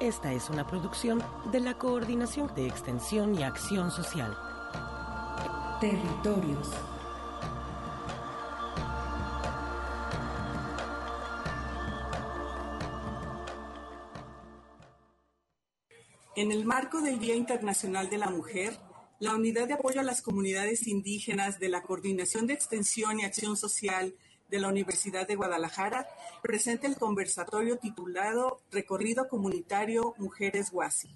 Esta es una producción de la Coordinación de Extensión y Acción Social. Territorios. En el marco del Día Internacional de la Mujer, la Unidad de Apoyo a las Comunidades Indígenas de la Coordinación de Extensión y Acción Social de la Universidad de Guadalajara presenta el conversatorio titulado Recorrido Comunitario Mujeres Huasi,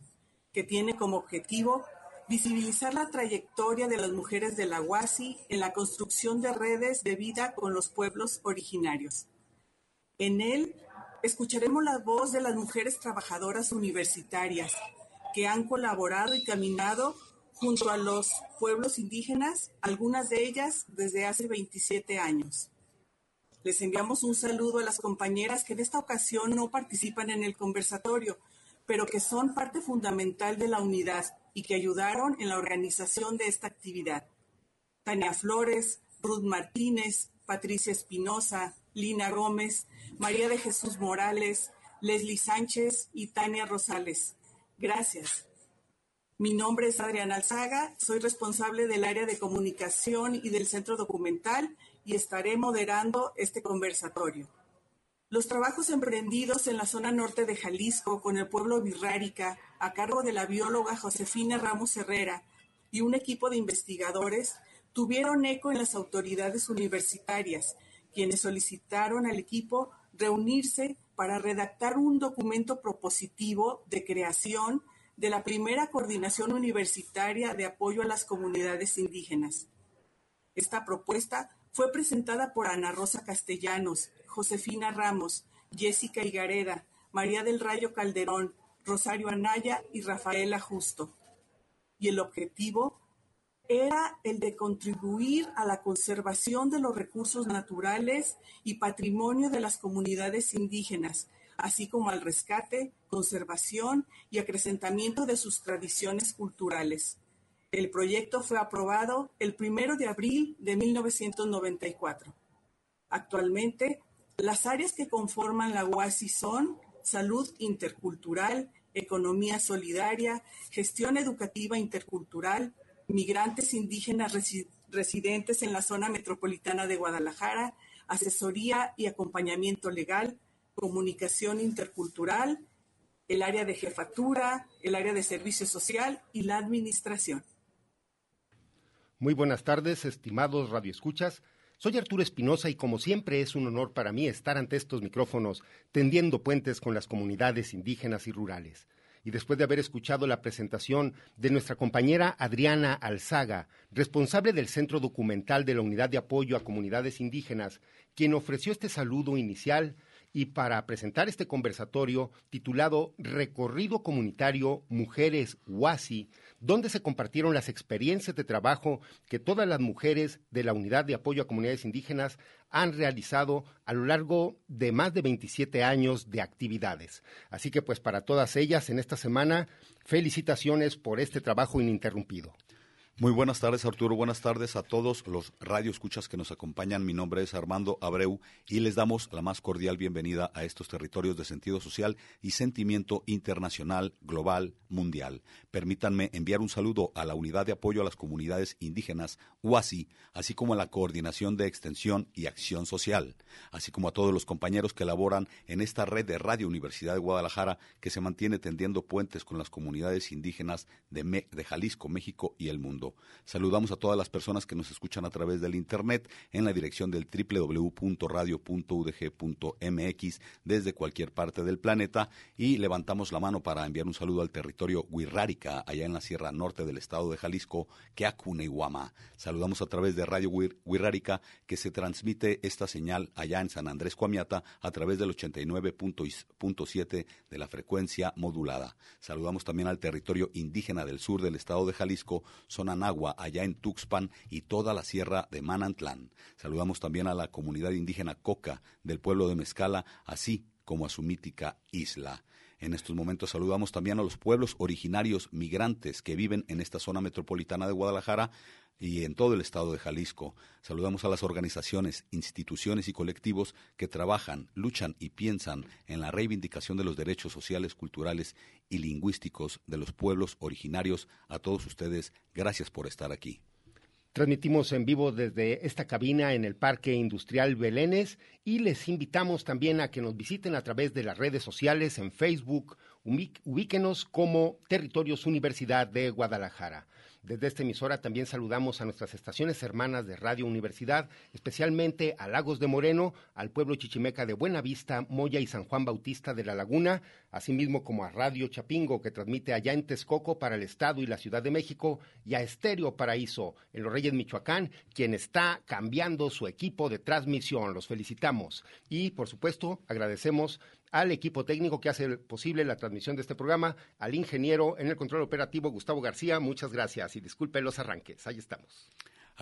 que tiene como objetivo visibilizar la trayectoria de las mujeres de la Huasi en la construcción de redes de vida con los pueblos originarios. En él escucharemos la voz de las mujeres trabajadoras universitarias que han colaborado y caminado junto a los pueblos indígenas, algunas de ellas desde hace 27 años. Les enviamos un saludo a las compañeras que en esta ocasión no participan en el conversatorio, pero que son parte fundamental de la unidad y que ayudaron en la organización de esta actividad. Tania Flores, Ruth Martínez, Patricia Espinosa, Lina Gómez, María de Jesús Morales, Leslie Sánchez y Tania Rosales. Gracias. Mi nombre es Adriana Alzaga, soy responsable del área de comunicación y del centro documental y estaré moderando este conversatorio. Los trabajos emprendidos en la zona norte de Jalisco con el pueblo Virrárica a cargo de la bióloga Josefina Ramos Herrera y un equipo de investigadores tuvieron eco en las autoridades universitarias, quienes solicitaron al equipo reunirse para redactar un documento propositivo de creación de la primera coordinación universitaria de apoyo a las comunidades indígenas. Esta propuesta fue presentada por Ana Rosa Castellanos, Josefina Ramos, Jessica Higareda, María del Rayo Calderón, Rosario Anaya y Rafaela Justo. Y el objetivo era el de contribuir a la conservación de los recursos naturales y patrimonio de las comunidades indígenas, así como al rescate, conservación y acrecentamiento de sus tradiciones culturales. El proyecto fue aprobado el 1 de abril de 1994. Actualmente, las áreas que conforman la UASI son salud intercultural, economía solidaria, gestión educativa intercultural, migrantes indígenas residentes en la zona metropolitana de Guadalajara, asesoría y acompañamiento legal, comunicación intercultural, el área de jefatura, el área de servicio social y la administración. Muy buenas tardes, estimados radioescuchas. Soy Arturo Espinosa y como siempre es un honor para mí estar ante estos micrófonos tendiendo puentes con las comunidades indígenas y rurales y después de haber escuchado la presentación de nuestra compañera Adriana Alzaga, responsable del Centro Documental de la Unidad de Apoyo a Comunidades Indígenas, quien ofreció este saludo inicial, y para presentar este conversatorio titulado Recorrido Comunitario Mujeres Huasi, donde se compartieron las experiencias de trabajo que todas las mujeres de la Unidad de Apoyo a Comunidades Indígenas han realizado a lo largo de más de 27 años de actividades. Así que pues para todas ellas en esta semana, felicitaciones por este trabajo ininterrumpido. Muy buenas tardes, Arturo. Buenas tardes a todos los radioescuchas que nos acompañan. Mi nombre es Armando Abreu y les damos la más cordial bienvenida a estos territorios de sentido social y sentimiento internacional, global, mundial. Permítanme enviar un saludo a la Unidad de Apoyo a las Comunidades Indígenas, UASI, así como a la Coordinación de Extensión y Acción Social, así como a todos los compañeros que laboran en esta red de Radio Universidad de Guadalajara que se mantiene tendiendo puentes con las comunidades indígenas de, de Jalisco, México y el mundo. Saludamos a todas las personas que nos escuchan a través del Internet en la dirección del www.radio.udg.mx desde cualquier parte del planeta y levantamos la mano para enviar un saludo al territorio Huirrárica, allá en la Sierra Norte del estado de Jalisco, Keakunehuama. Saludamos a través de Radio Huirrárica que se transmite esta señal allá en San Andrés Coamiata a través del 89.7 de la frecuencia modulada. Saludamos también al territorio indígena del sur del estado de Jalisco, zona agua allá en Tuxpan y toda la sierra de Manantlán. Saludamos también a la comunidad indígena Coca del pueblo de Mezcala, así como a su mítica isla. En estos momentos saludamos también a los pueblos originarios migrantes que viven en esta zona metropolitana de Guadalajara y en todo el estado de Jalisco. Saludamos a las organizaciones, instituciones y colectivos que trabajan, luchan y piensan en la reivindicación de los derechos sociales, culturales y lingüísticos de los pueblos originarios. A todos ustedes, gracias por estar aquí. Transmitimos en vivo desde esta cabina en el Parque Industrial Belénes y les invitamos también a que nos visiten a través de las redes sociales en Facebook. Ubíquenos como Territorios Universidad de Guadalajara. Desde esta emisora también saludamos a nuestras estaciones hermanas de Radio Universidad, especialmente a Lagos de Moreno, al pueblo chichimeca de Buenavista, Moya y San Juan Bautista de la Laguna, asimismo como a Radio Chapingo, que transmite allá en Texcoco para el Estado y la Ciudad de México, y a Estéreo Paraíso, en Los Reyes Michoacán, quien está cambiando su equipo de transmisión. Los felicitamos. Y, por supuesto, agradecemos al equipo técnico que hace posible la transmisión de este programa, al ingeniero en el control operativo Gustavo García, muchas gracias y disculpe los arranques, ahí estamos.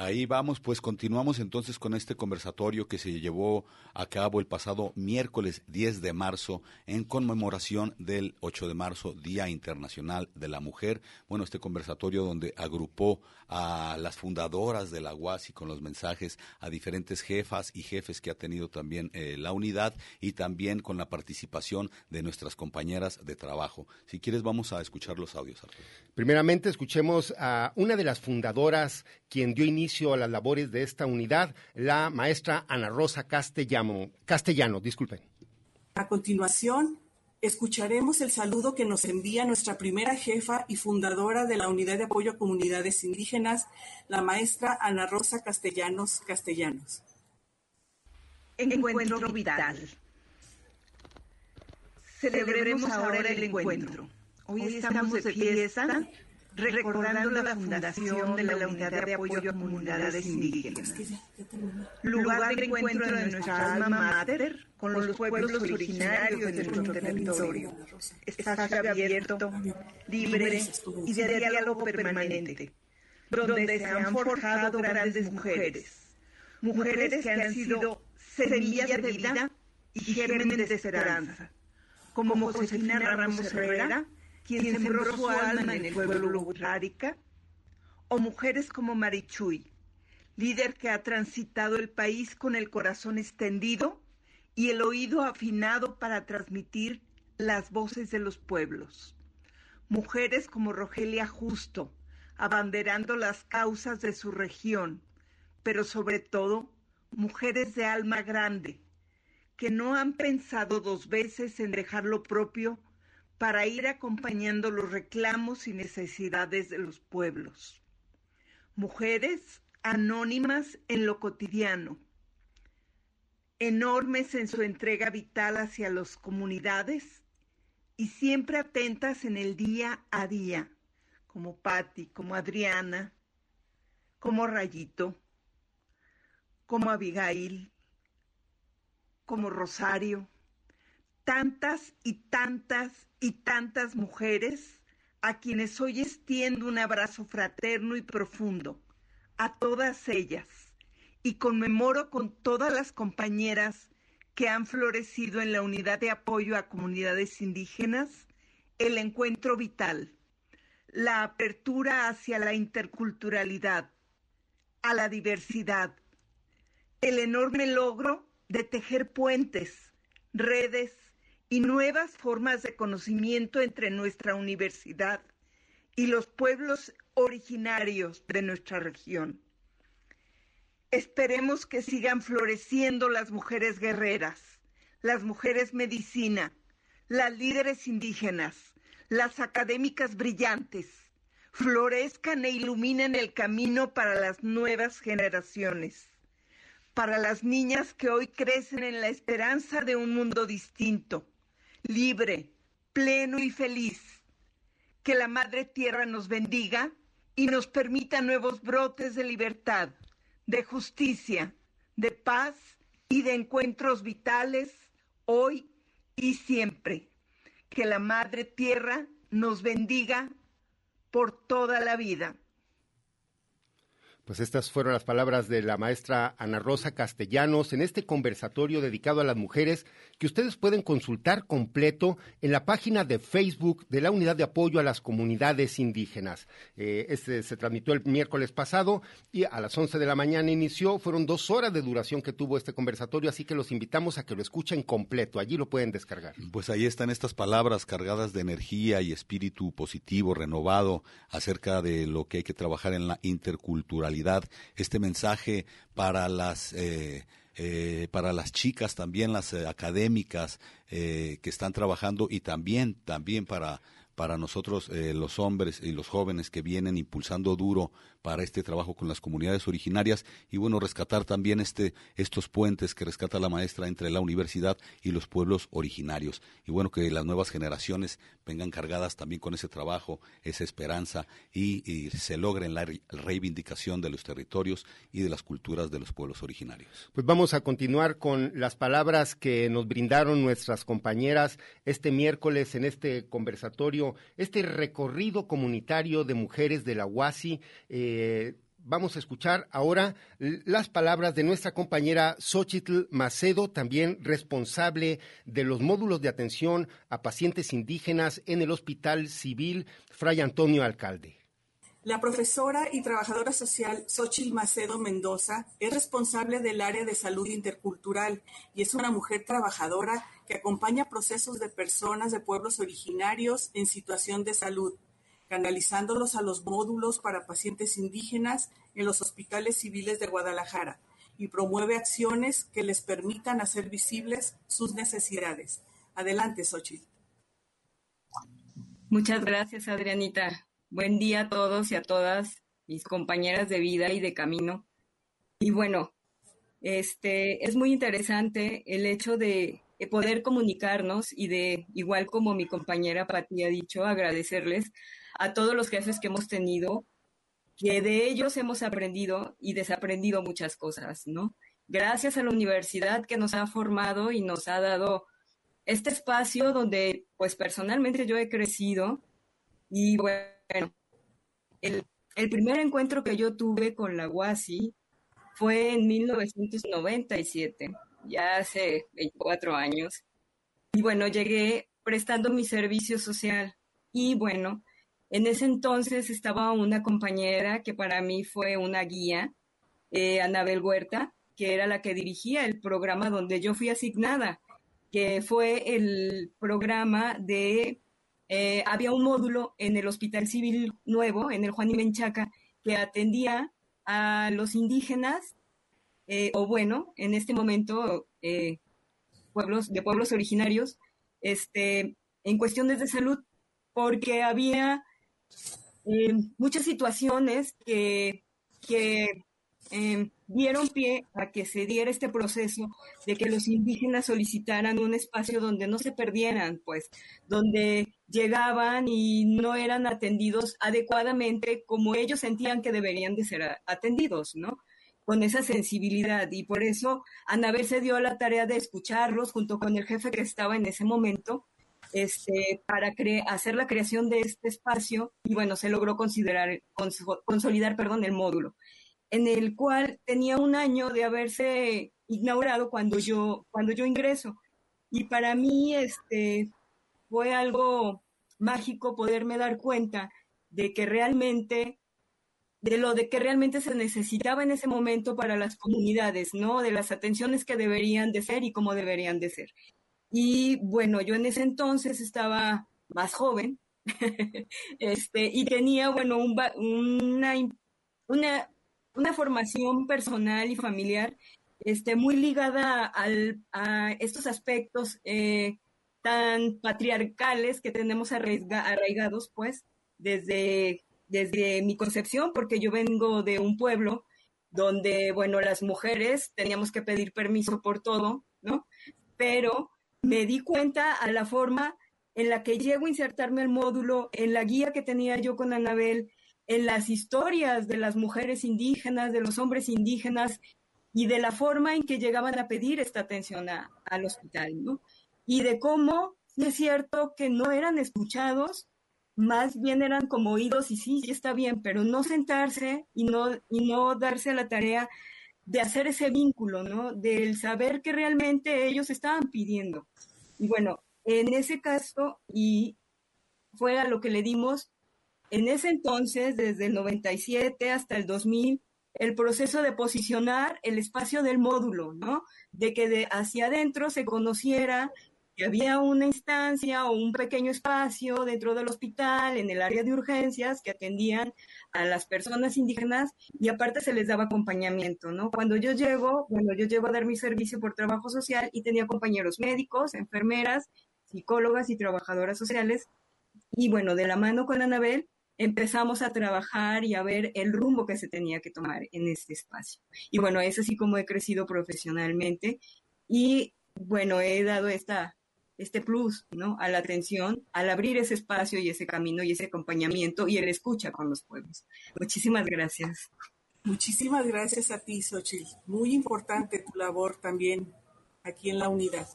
Ahí vamos, pues continuamos entonces con este conversatorio que se llevó a cabo el pasado miércoles 10 de marzo en conmemoración del 8 de marzo, Día Internacional de la Mujer. Bueno, este conversatorio donde agrupó a las fundadoras de la UASI con los mensajes a diferentes jefas y jefes que ha tenido también eh, la unidad y también con la participación de nuestras compañeras de trabajo. Si quieres, vamos a escuchar los audios. Primeramente, escuchemos a una de las fundadoras quien dio inicio a las labores de esta unidad, la maestra Ana Rosa Castellano. Castellano, disculpen. A continuación, escucharemos el saludo que nos envía nuestra primera jefa y fundadora de la Unidad de Apoyo a Comunidades Indígenas, la maestra Ana Rosa Castellanos Castellanos. Encuentro vital. Celebremos ahora el encuentro. Hoy estamos de fiesta recordando la fundación de la Unidad de Apoyo a Comunidades Indígenas. Lugar de encuentro de nuestra alma mater con los pueblos originarios de nuestro territorio. Espacio abierto, libre y de diálogo permanente, donde se han forjado grandes mujeres. Mujeres que han sido semillas de vida y gérmenes de esperanza, como Josefina Ramos Herrera, quien sembró su alma en el pueblo o mujeres como Marichuy, líder que ha transitado el país con el corazón extendido y el oído afinado para transmitir las voces de los pueblos. Mujeres como Rogelia Justo, abanderando las causas de su región, pero sobre todo mujeres de alma grande, que no han pensado dos veces en dejar lo propio para ir acompañando los reclamos y necesidades de los pueblos. Mujeres anónimas en lo cotidiano, enormes en su entrega vital hacia las comunidades y siempre atentas en el día a día, como Patti, como Adriana, como Rayito, como Abigail, como Rosario, tantas y tantas y tantas mujeres a quienes hoy extiendo un abrazo fraterno y profundo, a todas ellas, y conmemoro con todas las compañeras que han florecido en la unidad de apoyo a comunidades indígenas el encuentro vital, la apertura hacia la interculturalidad, a la diversidad, el enorme logro de tejer puentes, redes y nuevas formas de conocimiento entre nuestra universidad y los pueblos originarios de nuestra región. Esperemos que sigan floreciendo las mujeres guerreras, las mujeres medicina, las líderes indígenas, las académicas brillantes, florezcan e iluminen el camino para las nuevas generaciones, para las niñas que hoy crecen en la esperanza de un mundo distinto, libre, pleno y feliz. Que la Madre Tierra nos bendiga y nos permita nuevos brotes de libertad de justicia, de paz y de encuentros vitales hoy y siempre. Que la Madre Tierra nos bendiga por toda la vida. Pues estas fueron las palabras de la maestra Ana Rosa Castellanos en este conversatorio dedicado a las mujeres que ustedes pueden consultar completo en la página de Facebook de la Unidad de Apoyo a las Comunidades Indígenas. Eh, este se transmitió el miércoles pasado y a las 11 de la mañana inició. Fueron dos horas de duración que tuvo este conversatorio, así que los invitamos a que lo escuchen completo. Allí lo pueden descargar. Pues ahí están estas palabras cargadas de energía y espíritu positivo, renovado, acerca de lo que hay que trabajar en la interculturalidad este mensaje para las eh, eh, para las chicas también las eh, académicas que están trabajando y también también para para nosotros los hombres y los jóvenes que vienen impulsando duro para este trabajo con las comunidades originarias y bueno, rescatar también este, estos puentes que rescata la maestra entre la universidad y los pueblos originarios. Y bueno, que las nuevas generaciones vengan cargadas también con ese trabajo, esa esperanza y, se logren la reivindicación de los territorios y de las culturas de los pueblos originarios. Pues vamos a continuar con las palabras que nos brindaron nuestras compañeras este miércoles en este conversatorio, este recorrido comunitario de mujeres de la UASI. Eh, eh, vamos a escuchar ahora las palabras de nuestra compañera Xochitl Macedo, también responsable de los módulos de atención a pacientes indígenas en el Hospital Civil Fray Antonio Alcalde. La profesora y trabajadora social Xochitl Macedo Mendoza es responsable del área de salud intercultural y es una mujer trabajadora que acompaña procesos de personas de pueblos originarios en situación de salud canalizándolos a los módulos para pacientes indígenas en los hospitales civiles de Guadalajara y promueve acciones que les permitan hacer visibles sus necesidades. Adelante, Xochitl. Muchas gracias, Adrianita. Buen día a todos y a todas mis compañeras de vida y de camino. Y bueno, este es muy interesante el hecho de poder comunicarnos y de, igual como mi compañera Pati ha dicho, agradecerles a todos los jefes que hemos tenido, que de ellos hemos aprendido y desaprendido muchas cosas, ¿no? Gracias a la universidad que nos ha formado y nos ha dado este espacio donde, pues personalmente yo he crecido y bueno, el, el primer encuentro que yo tuve con la UASI fue en 1997, ya hace 24 años. Y bueno, llegué prestando mi servicio social y bueno, en ese entonces estaba una compañera que para mí fue una guía, eh, Anabel Huerta, que era la que dirigía el programa donde yo fui asignada, que fue el programa de, eh, había un módulo en el Hospital Civil Nuevo, en el Juan y Menchaca, que atendía a los indígenas, eh, o bueno, en este momento, pueblos, de pueblos originarios, este, en cuestiones de salud, porque había muchas situaciones que, que eh, dieron pie a que se diera este proceso de que los indígenas solicitaran un espacio donde no se perdieran, pues, donde llegaban y no eran atendidos adecuadamente como ellos sentían que deberían de ser atendidos, ¿no? Con esa sensibilidad. Y por eso Anabel se dio la tarea de escucharlos junto con el jefe que estaba en ese momento este, para hacer la creación de este espacio y bueno, se logró considerar, consolidar perdón, el módulo, en el cual tenía un año de haberse inaugurado cuando yo, cuando yo ingreso. Y para mí este, fue algo mágico poderme dar cuenta de que realmente de lo de que realmente se necesitaba en ese momento para las comunidades, ¿no? De las atenciones que deberían de ser y cómo deberían de ser. Y bueno, yo en ese entonces estaba más joven, este, y tenía, bueno, una, una, una, formación personal y familiar este, muy ligada a estos aspectos eh, tan patriarcales que tenemos arraigados, pues, desde desde mi concepción, porque yo vengo de un pueblo donde, bueno, las mujeres teníamos que pedir permiso por todo, ¿no? Pero me di cuenta a la forma en la que llego a insertarme el módulo, en la guía que tenía yo con Anabel, en las historias de las mujeres indígenas, de los hombres indígenas y de la forma en que llegaban a pedir esta atención al hospital, ¿no? Y de cómo es cierto que no eran escuchados más bien eran como oídos y sí, sí está bien, pero no sentarse y no, y no darse la tarea de hacer ese vínculo, ¿no? Del saber que realmente ellos estaban pidiendo. Y bueno, en ese caso, y fue a lo que le dimos, en ese entonces, desde el 97 hasta el 2000, el proceso de posicionar el espacio del módulo, ¿no? De que de hacia adentro se conociera había una instancia o un pequeño espacio dentro del hospital, en el área de urgencias, que atendían a las personas indígenas y aparte se les daba acompañamiento, ¿no? Cuando yo llego, bueno, yo llego a dar mi servicio por trabajo social y tenía compañeros médicos, enfermeras, psicólogas y trabajadoras sociales. Y bueno, de la mano con Anabel empezamos a trabajar y a ver el rumbo que se tenía que tomar en este espacio. Y bueno, es así como he crecido profesionalmente y bueno, he dado esta este plus, ¿no? A la atención, al abrir ese espacio y ese camino y ese acompañamiento y el escucha con los pueblos. Muchísimas gracias. Muchísimas gracias a ti, Xochitl. Muy importante tu labor también aquí en la unidad.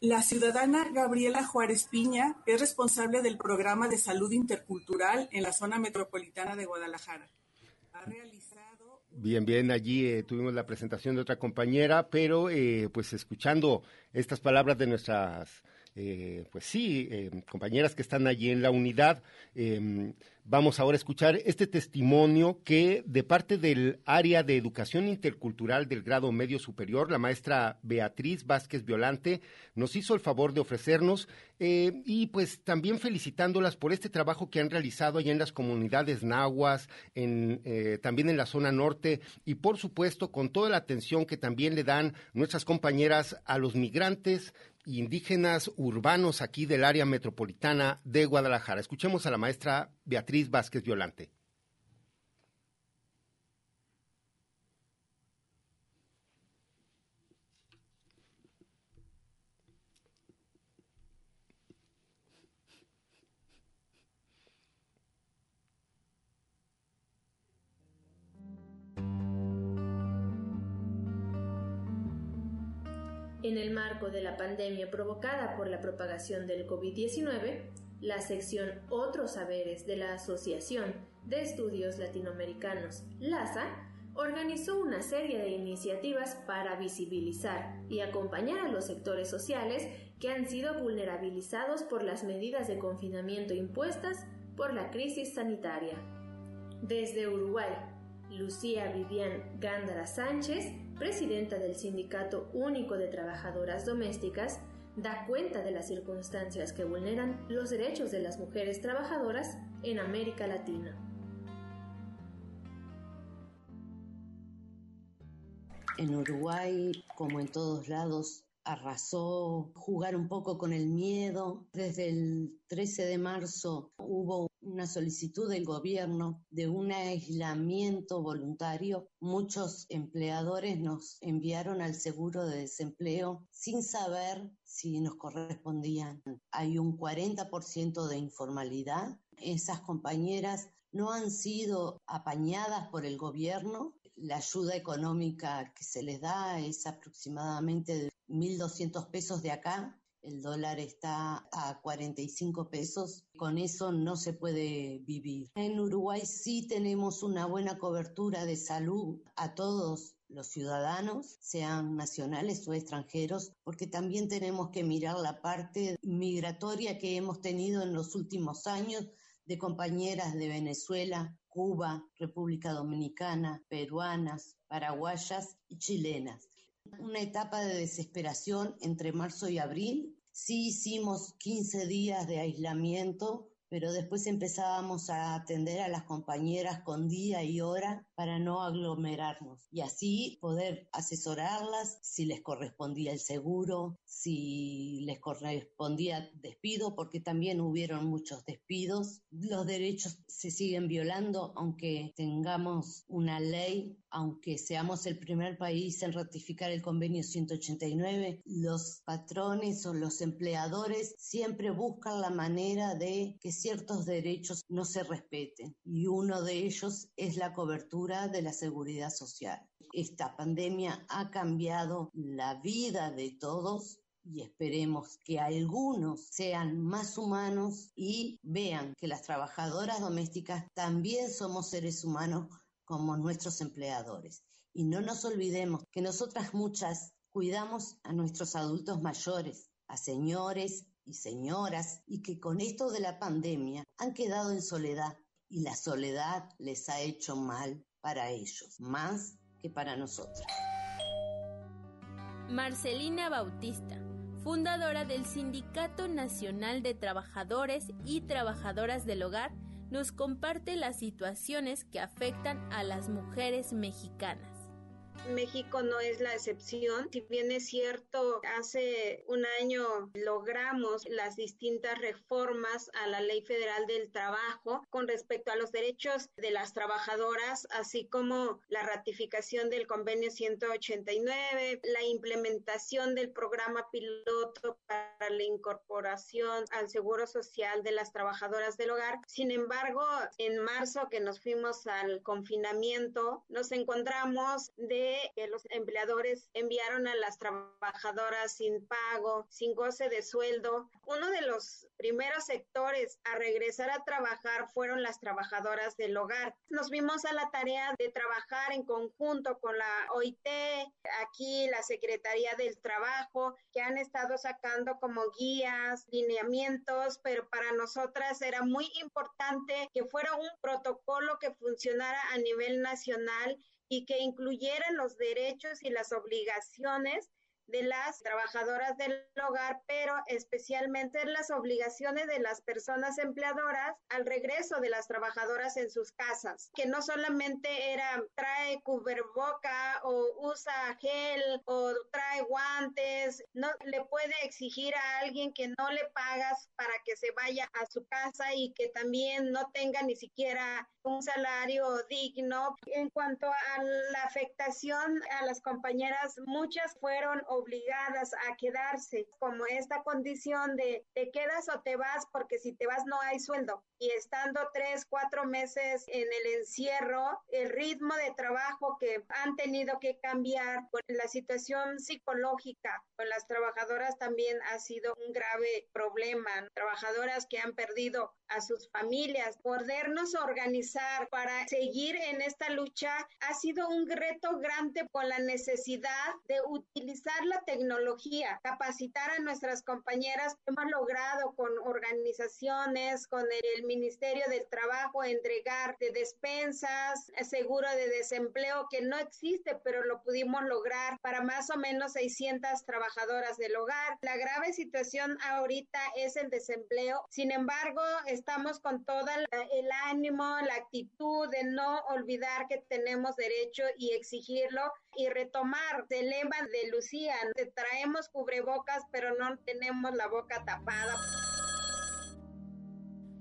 La ciudadana Gabriela Juárez Piña es responsable del programa de salud intercultural en la zona metropolitana de Guadalajara. Ha realizado Bien, bien, allí eh, tuvimos la presentación de otra compañera, pero eh, pues escuchando estas palabras de nuestras, eh, pues sí, compañeras que están allí en la unidad, em, Vamos ahora a escuchar este testimonio que de parte del área de educación intercultural del grado medio superior, la maestra Beatriz Vázquez Violante, nos hizo el favor de ofrecernos eh, y pues también felicitándolas por este trabajo que han realizado allá en las comunidades nahuas, en, eh, también en la zona norte y por supuesto con toda la atención que también le dan nuestras compañeras a los migrantes indígenas urbanos aquí del área metropolitana de Guadalajara. Escuchemos a la maestra Beatriz Vázquez Violante. En el marco de la pandemia provocada por la propagación del COVID-19, la sección Otros Saberes de la Asociación de Estudios Latinoamericanos, LASA, organizó una serie de iniciativas para visibilizar y acompañar a los sectores sociales que han sido vulnerabilizados por las medidas de confinamiento impuestas por la crisis sanitaria. Desde Uruguay, Lucía Vivian Gándara Sánchez presidenta del Sindicato Único de Trabajadoras Domésticas, da cuenta de las circunstancias que vulneran los derechos de las mujeres trabajadoras en América Latina. En Uruguay, como en todos lados, arrasó jugar un poco con el miedo. Desde el 13 de marzo hubo una solicitud del gobierno de un aislamiento voluntario. Muchos empleadores nos enviaron al seguro de desempleo sin saber si nos correspondían. Hay un 40% de informalidad. Esas compañeras no han sido apañadas por el gobierno. La ayuda económica que se les da es aproximadamente de 1.200 pesos de acá el dólar está a 45 pesos, con eso no se puede vivir. En Uruguay sí tenemos una buena cobertura de salud a todos los ciudadanos, sean nacionales o extranjeros, porque también tenemos que mirar la parte migratoria que hemos tenido en los últimos años de compañeras de Venezuela, Cuba, República Dominicana, peruanas, paraguayas y chilenas. Una etapa de desesperación entre marzo y abril. Sí hicimos 15 días de aislamiento pero después empezábamos a atender a las compañeras con día y hora para no aglomerarnos y así poder asesorarlas si les correspondía el seguro, si les correspondía despido, porque también hubieron muchos despidos. Los derechos se siguen violando aunque tengamos una ley, aunque seamos el primer país en ratificar el convenio 189, los patrones o los empleadores siempre buscan la manera de que ciertos derechos no se respeten y uno de ellos es la cobertura de la seguridad social. Esta pandemia ha cambiado la vida de todos y esperemos que algunos sean más humanos y vean que las trabajadoras domésticas también somos seres humanos como nuestros empleadores. Y no nos olvidemos que nosotras muchas cuidamos a nuestros adultos mayores, a señores y señoras y que con esto de la pandemia han quedado en soledad y la soledad les ha hecho mal para ellos, más que para nosotros. Marcelina Bautista, fundadora del Sindicato Nacional de Trabajadores y Trabajadoras del Hogar, nos comparte las situaciones que afectan a las mujeres mexicanas. México no es la excepción. Si bien es cierto, hace un año logramos las distintas reformas a la Ley Federal del Trabajo con respecto a los derechos de las trabajadoras, así como la ratificación del convenio 189, la implementación del programa piloto para la incorporación al seguro social de las trabajadoras del hogar. Sin embargo, en marzo que nos fuimos al confinamiento, nos encontramos de que los empleadores enviaron a las trabajadoras sin pago, sin goce de sueldo. Uno de los primeros sectores a regresar a trabajar fueron las trabajadoras del hogar. Nos vimos a la tarea de trabajar en conjunto con la OIT, aquí la Secretaría del Trabajo, que han estado sacando como guías, lineamientos, pero para nosotras era muy importante que fuera un protocolo que funcionara a nivel nacional y que incluyeran los derechos y las obligaciones de las trabajadoras del hogar, pero especialmente las obligaciones de las personas empleadoras al regreso de las trabajadoras en sus casas, que no solamente era trae cuberboca o usa gel o trae guantes, no le puede exigir a alguien que no le pagas para que se vaya a su casa y que también no tenga ni siquiera un salario digno. En cuanto a la afectación a las compañeras, muchas fueron obligadas a quedarse, como esta condición de te quedas o te vas, porque si te vas no hay sueldo. Y estando tres, cuatro meses en el encierro, el ritmo de trabajo que han tenido que cambiar, por la situación psicológica con las trabajadoras también ha sido un grave problema. Trabajadoras que han perdido a sus familias, podernos organizar para seguir en esta lucha ha sido un reto grande por la necesidad de utilizar la tecnología, capacitar a nuestras compañeras. Hemos logrado con organizaciones, con el Ministerio del Trabajo, entregar de despensas, seguro de desempleo que no existe, pero lo pudimos lograr para más o menos 600 trabajadoras del hogar. La grave situación ahorita es el desempleo. Sin embargo, estamos con todo el ánimo, la actitud de no olvidar que tenemos derecho y exigirlo y retomar el lema de Lucía, te traemos cubrebocas pero no tenemos la boca tapada.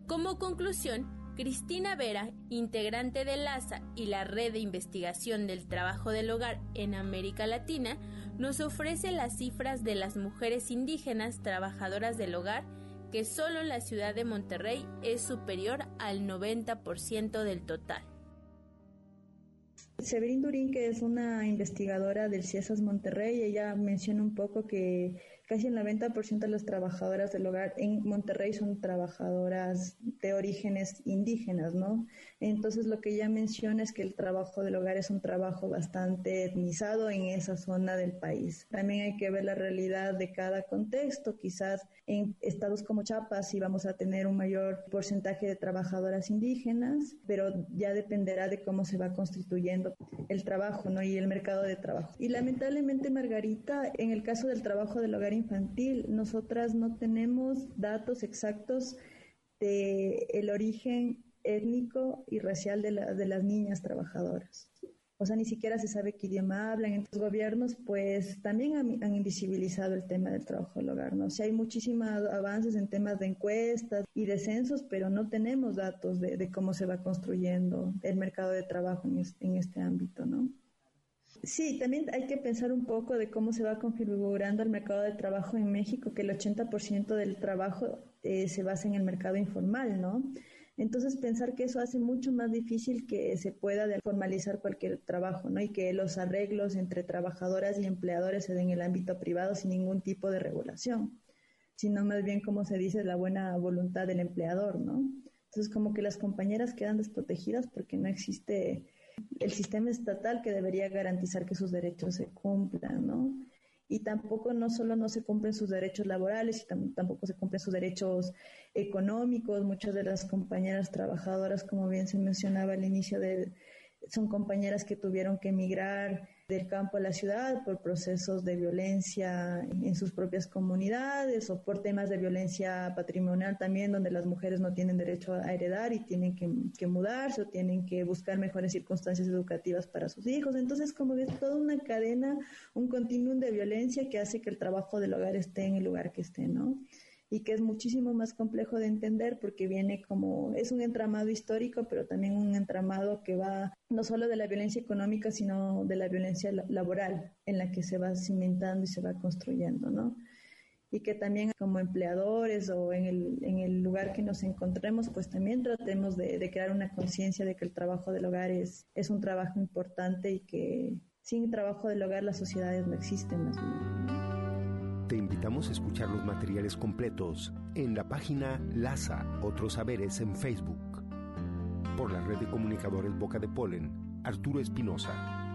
Como conclusión, Cristina Vera, integrante de LASA y la Red de Investigación del Trabajo del Hogar en América Latina, nos ofrece las cifras de las mujeres indígenas trabajadoras del hogar que solo la ciudad de Monterrey es superior al 90% del total. Severin Durín, que es una investigadora del CIESAS Monterrey, ella menciona un poco que casi el 90% de las trabajadoras del hogar en Monterrey son trabajadoras de orígenes indígenas, ¿no? Entonces lo que ya menciona es que el trabajo del hogar es un trabajo bastante etnizado en esa zona del país. También hay que ver la realidad de cada contexto. Quizás en estados como Chiapas sí vamos a tener un mayor porcentaje de trabajadoras indígenas, pero ya dependerá de cómo se va constituyendo el trabajo, ¿no? Y el mercado de trabajo. Y lamentablemente, Margarita, en el caso del trabajo del hogar infantil, nosotras no tenemos datos exactos de el origen étnico y racial de, las niñas trabajadoras. O sea, ni siquiera se sabe qué idioma hablan. Entonces, gobiernos, pues, también han, invisibilizado el tema del trabajo del hogar, ¿no? O sea, hay muchísimos avances en temas de encuestas y de censos, pero no tenemos datos de, cómo se va construyendo el mercado de trabajo en en este ámbito, ¿no? Sí, también hay que pensar un poco de cómo se va configurando el mercado de trabajo en México, que el 80% del trabajo eh, se basa en el mercado informal, ¿no? Entonces pensar que eso hace mucho más difícil que se pueda formalizar cualquier trabajo, ¿no? Y que los arreglos entre trabajadoras y empleadores se den en el ámbito privado sin ningún tipo de regulación, sino más bien como se dice la buena voluntad del empleador, ¿no? Entonces como que las compañeras quedan desprotegidas porque no existe el sistema estatal que debería garantizar que sus derechos se cumplan, ¿no? Y tampoco no solo no se cumplen sus derechos laborales, tampoco se cumplen sus derechos económicos. Muchas de las compañeras trabajadoras, como bien se mencionaba al inicio de, son compañeras que tuvieron que emigrar del campo a la ciudad por procesos de violencia en sus propias comunidades o por temas de violencia patrimonial también, donde las mujeres no tienen derecho a heredar y tienen que, mudarse o tienen que buscar mejores circunstancias educativas para sus hijos. Entonces, como ves, toda una cadena, un continuum de violencia que hace que el trabajo del hogar esté en el lugar que esté, ¿no? Y que es muchísimo más complejo de entender porque viene como, es un entramado histórico, pero también un entramado que va no solo de la violencia económica, sino de la violencia laboral en la que se va cimentando y se va construyendo, ¿no? Y que también como empleadores o en el, en el lugar que nos encontremos, pues también tratemos de, de crear una conciencia de que el trabajo del hogar es, es un trabajo importante y que sin trabajo del hogar las sociedades no existen más bien. Te invitamos a escuchar los materiales completos en la página LASA Otros Saberes en Facebook. Por la red de comunicadores Boca de Polen, Arturo Espinosa.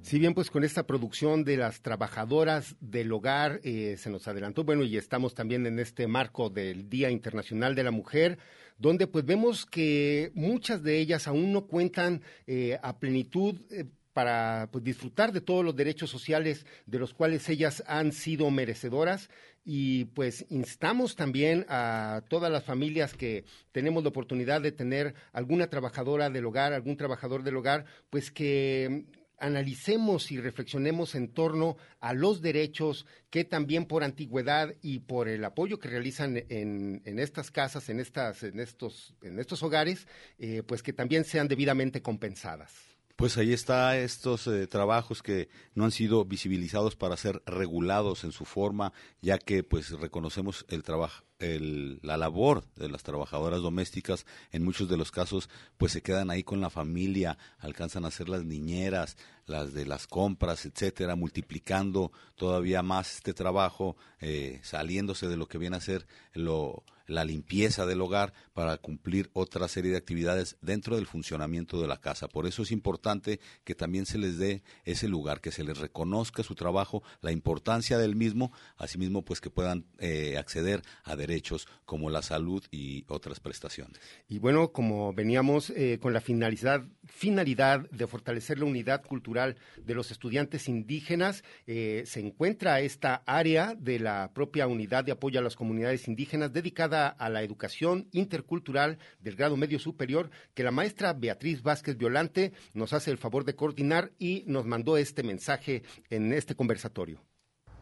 Si bien pues con esta producción de las trabajadoras del hogar eh, se nos adelantó, bueno, y estamos también en este marco del Día Internacional de la Mujer, donde pues vemos que muchas de ellas aún no cuentan eh, a plenitud. Eh, para pues, disfrutar de todos los derechos sociales de los cuales ellas han sido merecedoras y pues instamos también a todas las familias que tenemos la oportunidad de tener alguna trabajadora del hogar, algún trabajador del hogar, pues que analicemos y reflexionemos en torno a los derechos que también por antigüedad y por el apoyo que realizan en, en estas casas, en estas, en estos, en estos hogares, eh, pues que también sean debidamente compensadas. Pues ahí está estos eh, trabajos que no han sido visibilizados para ser regulados en su forma, ya que pues reconocemos el trabajo la labor de las trabajadoras domésticas. En muchos de los casos pues se quedan ahí con la familia, alcanzan a ser las niñeras, las de las compras, etcétera, multiplicando todavía más este trabajo, eh, saliéndose de lo que viene a ser lo, la limpieza del hogar para cumplir otra serie de actividades dentro del funcionamiento de la casa. Por eso es importante que también se les dé ese lugar, que se les reconozca su trabajo, la importancia del mismo, asimismo pues que puedan eh, acceder a derechos como la salud y otras prestaciones. Y bueno, como veníamos eh, con la finalidad, finalidad de fortalecer la unidad cultural de los estudiantes indígenas, eh, se encuentra esta área de la propia unidad de apoyo a las comunidades indígenas dedicada a la educación intercultural del grado medio superior que la maestra Beatriz Vázquez Violante nos hace el favor de coordinar y nos mandó este mensaje en este conversatorio.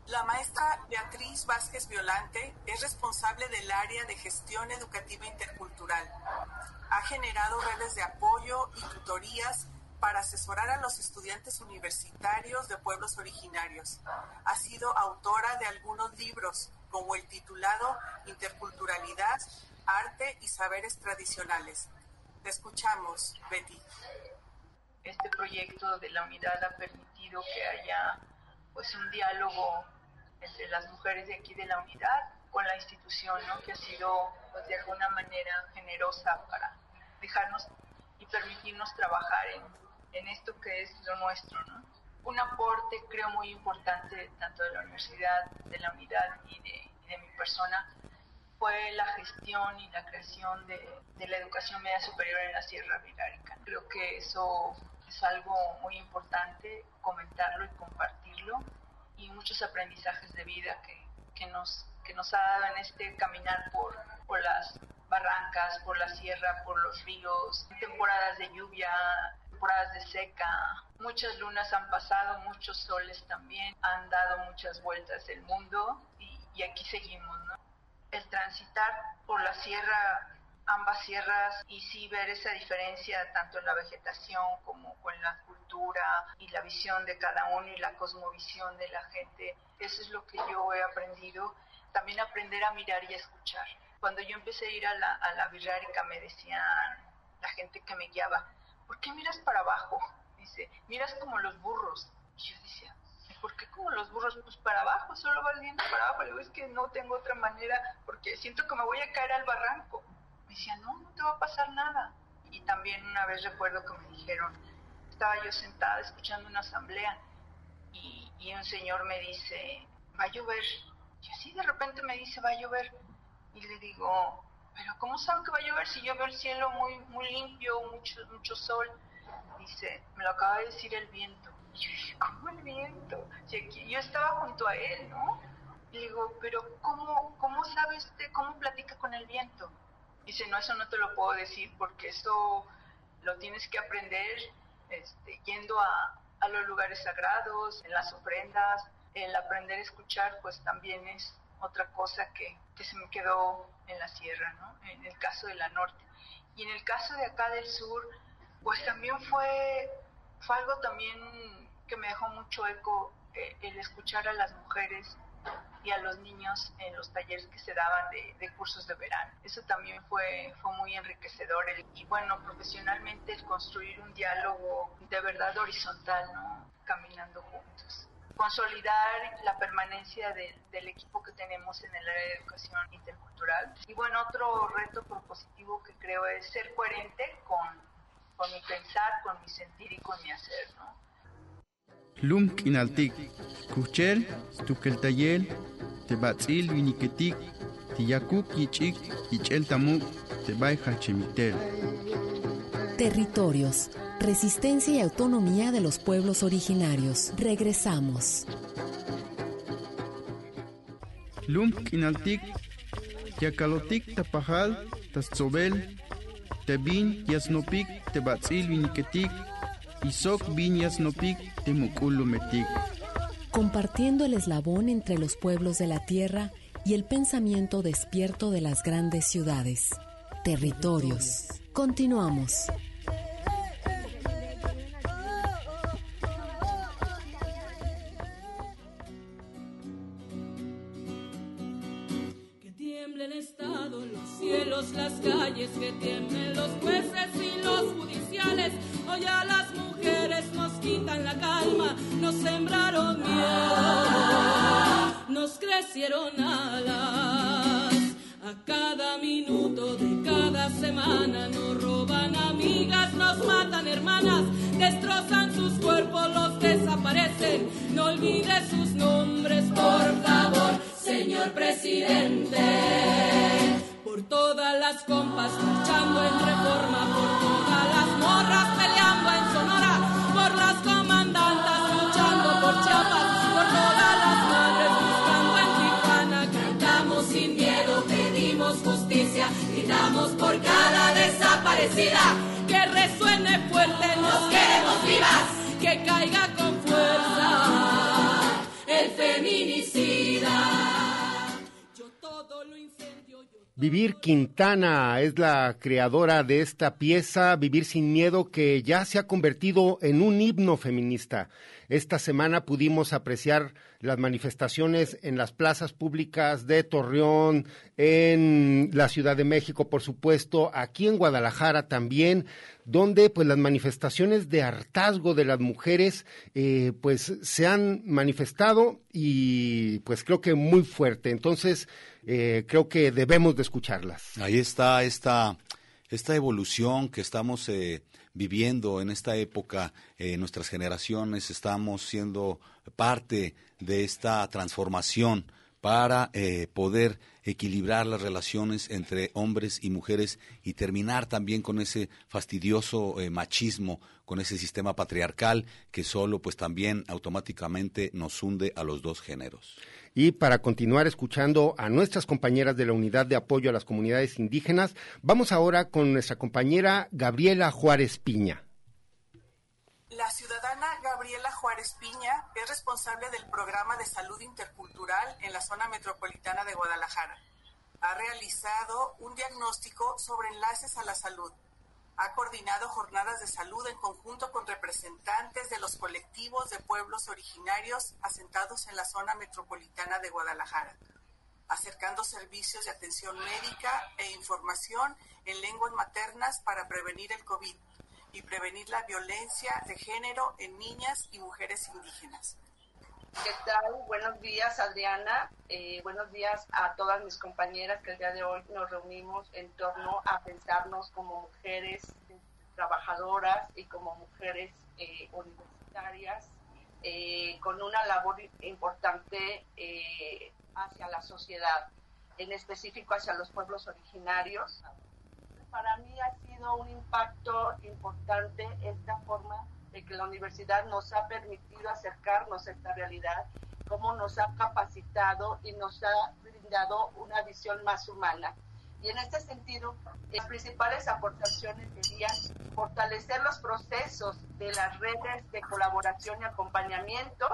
La maestra Beatriz Vázquez Violante es responsable del área de gestión educativa intercultural. Ha generado redes de apoyo y tutorías para asesorar a los estudiantes universitarios de pueblos originarios. Ha sido autora de algunos libros, como el titulado Interculturalidad, Arte y Saberes Tradicionales. Te escuchamos, Betty. Este proyecto de la unidad ha permitido que haya pues un diálogo entre las mujeres de aquí de la unidad con la institución, ¿no? que ha sido pues, de alguna manera generosa para dejarnos y permitirnos trabajar en, en esto que es lo nuestro. ¿no? Un aporte creo muy importante tanto de la universidad, de la unidad y de, y de mi persona fue la gestión y la creación de, de, la educación media superior en la Sierra Vigárica. Creo que eso es algo muy importante comentarlo y compartirlo y muchos aprendizajes de vida que, que, nos, que nos ha dado en este caminar por, por las barrancas, por la sierra, por los ríos, temporadas de lluvia, temporadas de seca. Muchas lunas han pasado, muchos soles también, han dado muchas vueltas el mundo y, aquí seguimos, ¿no? el transitar por la sierra, ambas sierras, y sí ver esa diferencia tanto en la vegetación como con la cultura y la visión de cada uno y la cosmovisión de la gente, eso es lo que yo he aprendido. También aprender a mirar y a escuchar. Cuando yo empecé a ir a la, a la me decían la gente que me guiaba, ¿por qué miras para abajo? Dice, miras como los burros. Y yo decía, ¿por qué como los burros? Pues para abajo, solo vas viendo para abajo. Le digo, es que no tengo otra manera porque siento que me voy a caer al barranco. Me decía, no, no te va a pasar nada. Y también una vez recuerdo que me dijeron, estaba yo sentada escuchando una asamblea y, y un señor me dice, va a llover. Y así de repente me dice, va a llover. Y le digo, pero ¿cómo sabe que va a llover si yo veo el cielo muy, muy limpio, mucho, mucho sol? Dice, me lo acaba de decir el viento. Y yo dije, ¿cómo el viento? Yo estaba junto a él, ¿no? Y digo, pero ¿cómo, cómo sabe usted, cómo platica con el viento? Dice, no, eso no te lo puedo decir porque eso lo tienes que aprender este, yendo a, a los lugares sagrados, en las ofrendas. El aprender a escuchar, pues también es otra cosa que, que se me quedó en la sierra, ¿no? En el caso de la norte. Y en el caso de acá del sur, pues también fue, fue algo también que me dejó mucho eco eh, el escuchar a las mujeres y a los niños en los talleres que se daban de, de cursos de verano. Eso también fue, fue muy enriquecedor. El, y bueno, profesionalmente el construir un diálogo de verdad horizontal, ¿no? Caminando juntos. Consolidar la permanencia de, del equipo que tenemos en el área de educación intercultural. Y bueno, otro reto propositivo que creo es ser coherente con, con mi pensar, con mi sentir y con mi hacer, ¿no? Lum kinaltik, kuchel, tukeltayel, tebatzil viniketik, tiyakuk yichik, yichel tamuk, tebay hachemitel. Territorios, resistencia y autonomía de los pueblos originarios. Regresamos. Yakalotik tapajal, tatzobel, tebin yasnopik, tebatzil viniketik, isok bin yasnopik. Compartiendo el eslabón entre los pueblos de la tierra y el pensamiento despierto de las grandes ciudades. Territorios. Continuamos. Sus nombres, por favor, señor presidente. Por todas las compas marchando en reforma, por todas las morras peleando en Sonora, por las comandantas luchando por Chiapas, por todas las madres buscando en Tijuana. Cantamos sin miedo, pedimos justicia, gritamos por cada desaparecida. Que resuene fuerte, nos queremos vivas, que caiga con fuerza el feminicida. Yo todo lo incendio, yo Vivir Quintana es la creadora de esta pieza, Vivir sin Miedo, que ya se ha convertido en un himno feminista. Esta semana pudimos apreciar las manifestaciones en las plazas públicas de Torreón, en la Ciudad de México, por supuesto, aquí en Guadalajara también, donde pues las manifestaciones de hartazgo de las mujeres eh, pues se han manifestado y pues creo que muy fuerte. Entonces, eh, creo que debemos de escucharlas. Ahí está esta, esta evolución que estamos eh, viviendo en esta época, eh, nuestras generaciones estamos siendo parte de esta transformación para eh, poder equilibrar las relaciones entre hombres y mujeres y terminar también con ese fastidioso machismo, con ese sistema patriarcal que solo pues también automáticamente nos hunde a los dos géneros y para continuar escuchando a nuestras compañeras de la Unidad de Apoyo a las Comunidades Indígenas, vamos ahora con nuestra compañera Gabriela Juárez Piña. La ciudadana Gabriela Juárez Piña es responsable del programa de salud intercultural en la zona metropolitana de Guadalajara. Ha realizado un diagnóstico sobre enlaces a la salud ha coordinado jornadas de salud en conjunto con representantes de los colectivos de pueblos originarios asentados en la zona metropolitana de Guadalajara, acercando servicios de atención médica e información en lenguas maternas para prevenir el COVID y prevenir la violencia de género en niñas y mujeres indígenas. ¿Qué tal? Buenos días, Adriana. Eh, buenos días a todas mis compañeras que el día de hoy nos reunimos en torno a pensarnos como mujeres trabajadoras y como mujeres eh, universitarias eh, con una labor importante hacia la sociedad, en específico hacia los pueblos originarios. Para mí ha sido un impacto importante esta forma de que la universidad nos ha permitido acercarnos a esta realidad, cómo nos ha capacitado y nos ha brindado una visión más humana. Y en este sentido, las principales aportaciones serían fortalecer los procesos de las redes de colaboración y acompañamiento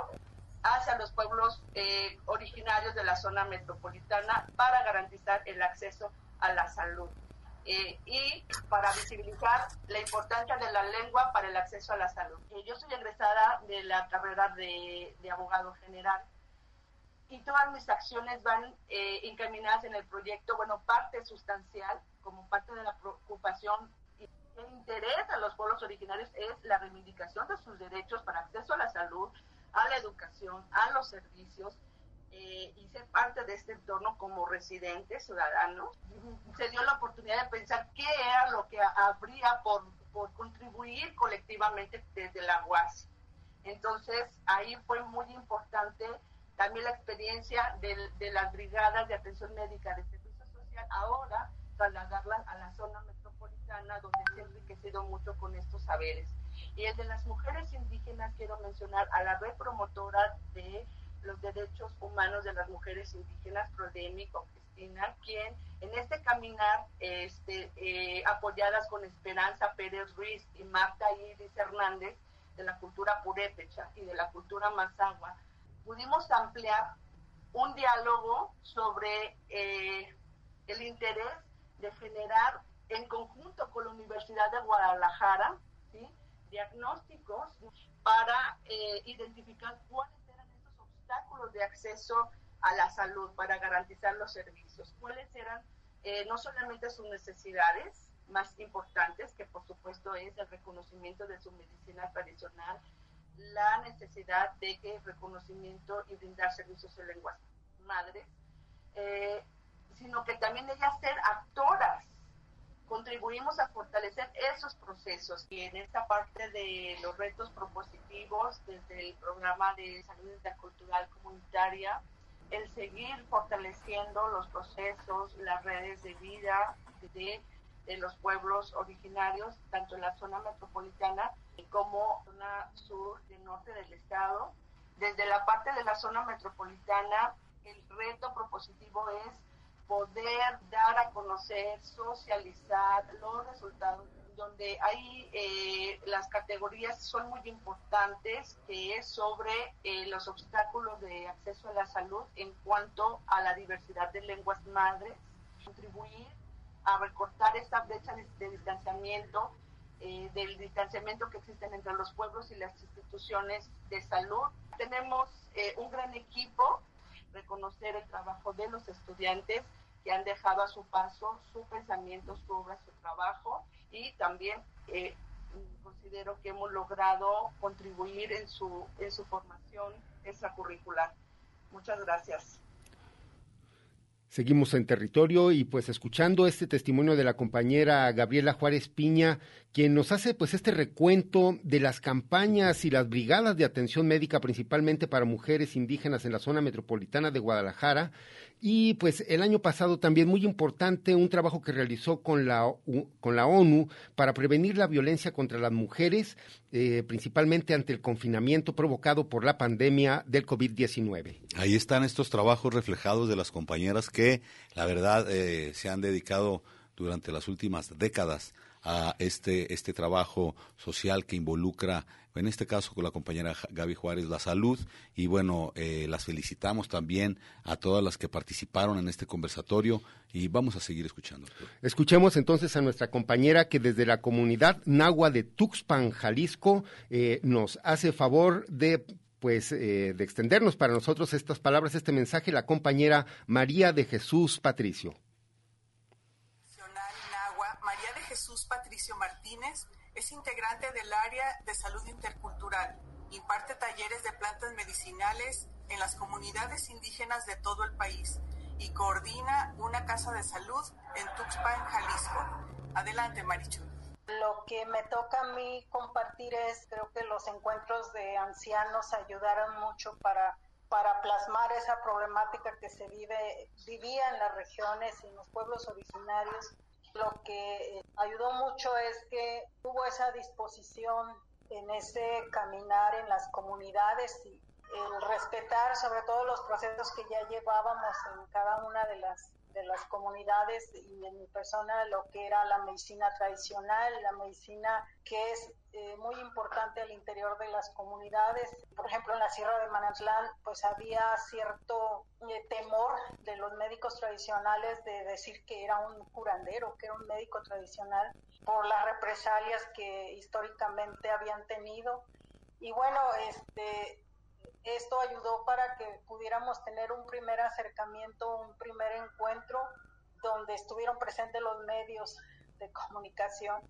hacia los pueblos eh, originarios de la zona metropolitana para garantizar el acceso a la salud. Eh, y para visibilizar la importancia de la lengua para el acceso a la salud. Eh, yo soy egresada de la carrera de, abogado general y todas mis acciones van eh, encaminadas en el proyecto, bueno, parte sustancial, como parte de la preocupación y el interés a los pueblos originarios es la reivindicación de sus derechos para acceso a la salud, a la educación, a los servicios, eh, y ser parte de este entorno como residente ciudadano, se dio la oportunidad de pensar qué era lo que habría por, por contribuir colectivamente desde la UAS. Entonces, ahí fue muy importante también la experiencia de, de las brigadas de atención médica de servicio social, ahora trasladarlas a la zona metropolitana, donde se ha enriquecido mucho con estos saberes. Y el de las mujeres indígenas, quiero mencionar a la red promotora de los derechos humanos de las mujeres indígenas, Prodemi, con Cristina, quien en este caminar, este, eh, apoyadas con Esperanza Pérez Ruiz y Marta Iris Hernández, de la cultura purépecha y de la cultura mazagua, pudimos ampliar un diálogo sobre eh, el interés de generar en conjunto con la Universidad de Guadalajara diagnósticos para eh, identificar cuáles obstáculos de acceso a la salud para garantizar los servicios? ¿Cuáles eran eh, no solamente sus necesidades más importantes, que por supuesto es el reconocimiento de su medicina tradicional, la necesidad de que reconocimiento y brindar servicios en lenguas madres, eh, sino que también ellas ser actoras contribuimos a fortalecer esos procesos. Y en esta parte de los retos propositivos, desde el programa de salud intercultural comunitaria, el seguir fortaleciendo los procesos, las redes de vida de, de los pueblos originarios, tanto en la zona metropolitana como en la zona sur y norte del estado. Desde la parte de la zona metropolitana, el reto propositivo es poder dar a conocer, socializar los resultados, donde hay eh, las categorías son muy importantes, que es sobre eh, los obstáculos de acceso a la salud en cuanto a la diversidad de lenguas madres, contribuir a recortar esta brecha de, distanciamiento, eh, del distanciamiento que existen entre los pueblos y las instituciones de salud. Tenemos eh, un gran equipo, reconocer el trabajo de los estudiantes que han dejado a su paso su pensamiento, su obra, su trabajo y también eh, considero que hemos logrado contribuir en su, en su formación extracurricular. Muchas gracias. Seguimos en territorio y pues escuchando este testimonio de la compañera Gabriela Juárez Piña, quien nos hace pues este recuento de las campañas y las brigadas de atención médica principalmente para mujeres indígenas en la zona metropolitana de Guadalajara y pues el año pasado también muy importante un trabajo que realizó con la, con la ONU para prevenir la violencia contra las mujeres, eh, principalmente ante el confinamiento provocado por la pandemia del COVID-19. Ahí están estos trabajos reflejados de las compañeras que, la verdad, eh, se han dedicado durante las últimas décadas a este, este trabajo social que involucra, en este caso con la compañera Gaby Juárez, la salud. Y bueno, eh, las felicitamos también a todas las que participaron en este conversatorio y vamos a seguir escuchando. Escuchemos entonces a nuestra compañera que desde la comunidad Nahua de Tuxpan, Jalisco, eh, nos hace favor de pues eh, de extendernos para nosotros estas palabras, este mensaje, la compañera María de Jesús Patricio. Patricio Martínez es integrante del área de salud intercultural. Imparte talleres de plantas medicinales en las comunidades indígenas de todo el país y coordina una casa de salud en Tuxpan, Jalisco. Adelante, Marichu. Lo que me toca a mí compartir es, creo que los encuentros de ancianos ayudaron mucho para, para plasmar esa problemática que se vive, vivía en las regiones y en los pueblos originarios lo que ayudó mucho es que hubo esa disposición en ese caminar en las comunidades y el respetar sobre todo los procesos que ya llevábamos en cada una de las de las comunidades y en mi persona lo que era la medicina tradicional, la medicina que es eh, muy importante al interior de las comunidades. Por ejemplo, en la Sierra de Manantlán, pues había cierto eh, temor de los médicos tradicionales de decir que era un curandero, que era un médico tradicional, por las represalias que históricamente habían tenido. Y bueno, este, esto ayudó para que pudiéramos tener un primer acercamiento, un primer encuentro donde estuvieron presentes los medios de comunicación